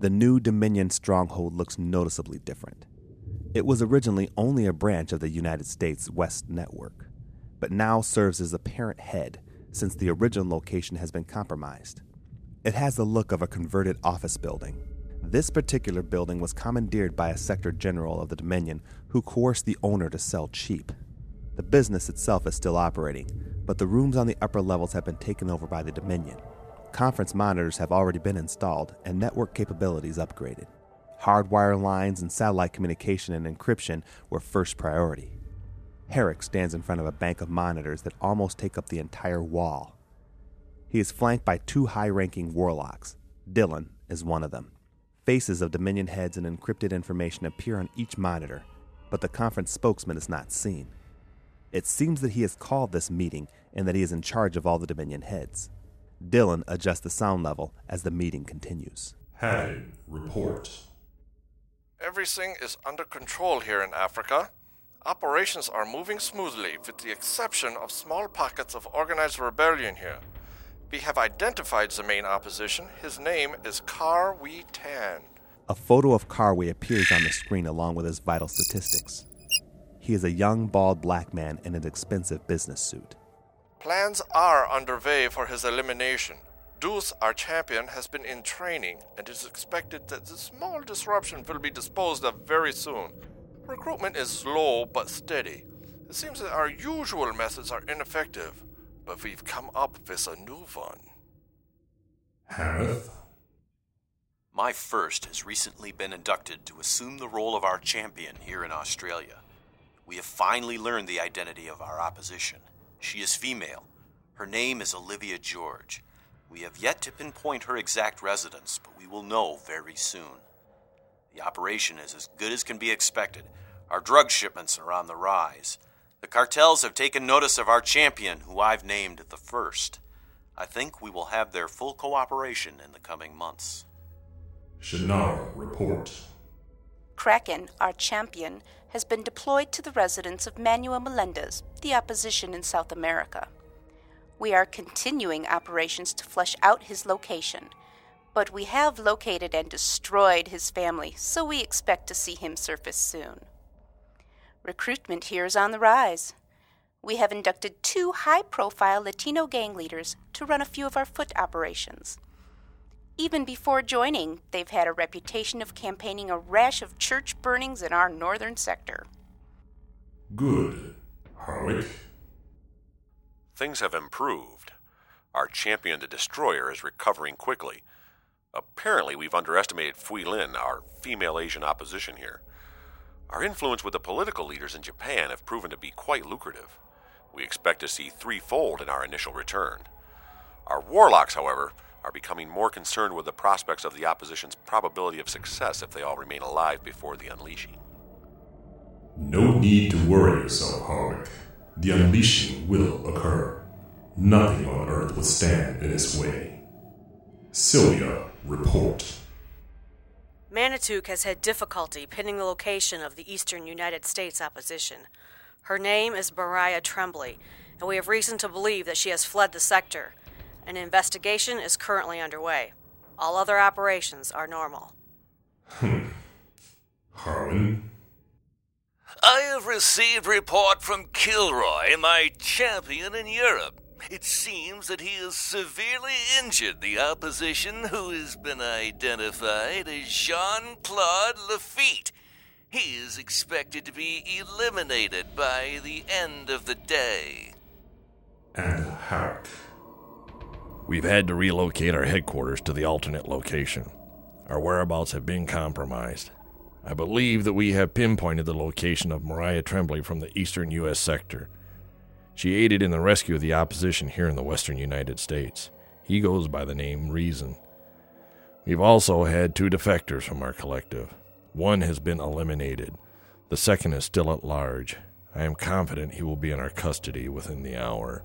The new Dominion stronghold looks noticeably different. It was originally only a branch of the United States West Network, but now serves as the parent head since the original location has been compromised. It has the look of a converted office building. This particular building was commandeered by a sector general of the Dominion who coerced the owner to sell cheap. The business itself is still operating, but the rooms on the upper levels have been taken over by the Dominion. Conference monitors have already been installed and network capabilities upgraded. Hardwire lines and satellite communication and encryption were first priority. Herrick stands in front of a bank of monitors that almost take up the entire wall. He is flanked by two high ranking warlocks. Dylan is one of them. Faces of Dominion heads and encrypted information appear on each monitor, but the conference spokesman is not seen. It seems that he has called this meeting and that he is in charge of all the Dominion heads. Dylan adjusts the sound level as the meeting continues. Having report. Everything is under control here in Africa. Operations are moving smoothly, with the exception of small pockets of organized rebellion here. We have identified the main opposition. His name is Karwi Tan. A photo of Karwi appears on the screen along with his vital statistics. He is a young, bald black man in an expensive business suit. Plans are underway for his elimination. Deuce, our champion, has been in training, and it is expected that the small disruption will be disposed of very soon. Recruitment is slow but steady. It seems that our usual methods are ineffective, but we've come up with a new one. Harith. My first has recently been inducted to assume the role of our champion here in Australia. We have finally learned the identity of our opposition. She is female. Her name is Olivia George. We have yet to pinpoint her exact residence, but we will know very soon. The operation is as good as can be expected. Our drug shipments are on the rise. The cartels have taken notice of our champion, who I've named the First. I think we will have their full cooperation in the coming months. Shannara report. Kraken, our champion, has been deployed to the residence of Manuel Melendez, the opposition in South America. We are continuing operations to flesh out his location, but we have located and destroyed his family, so we expect to see him surface soon. Recruitment here is on the rise. We have inducted two high profile Latino gang leaders to run a few of our foot operations. Even before joining, they've had a reputation of campaigning a rash of church burnings in our northern sector. Good. Harwick. Things have improved. Our champion, the Destroyer, is recovering quickly. Apparently, we've underestimated Fui Lin, our female Asian opposition here. Our influence with the political leaders in Japan have proven to be quite lucrative. We expect to see threefold in our initial return. Our warlocks, however, are becoming more concerned with the prospects of the opposition's probability of success if they all remain alive before the unleashing. No need to worry yourself, Harwick. The unleashing will occur. Nothing on Earth will stand in its way. Sylvia, report. Manitouk has had difficulty pinning the location of the eastern United States opposition. Her name is Mariah Tremblay, and we have reason to believe that she has fled the sector. An investigation is currently underway. All other operations are normal. Hmm. Harlan, I have received report from Kilroy, my champion in Europe. It seems that he has severely injured the opposition, who has been identified as Jean Claude Lafitte. He is expected to be eliminated by the end of the day. and Herrick. We've had to relocate our headquarters to the alternate location. Our whereabouts have been compromised. I believe that we have pinpointed the location of Mariah Tremblay from the eastern U.S. sector. She aided in the rescue of the opposition here in the western United States. He goes by the name Rezin. We've also had two defectors from our collective. One has been eliminated, the second is still at large. I am confident he will be in our custody within the hour.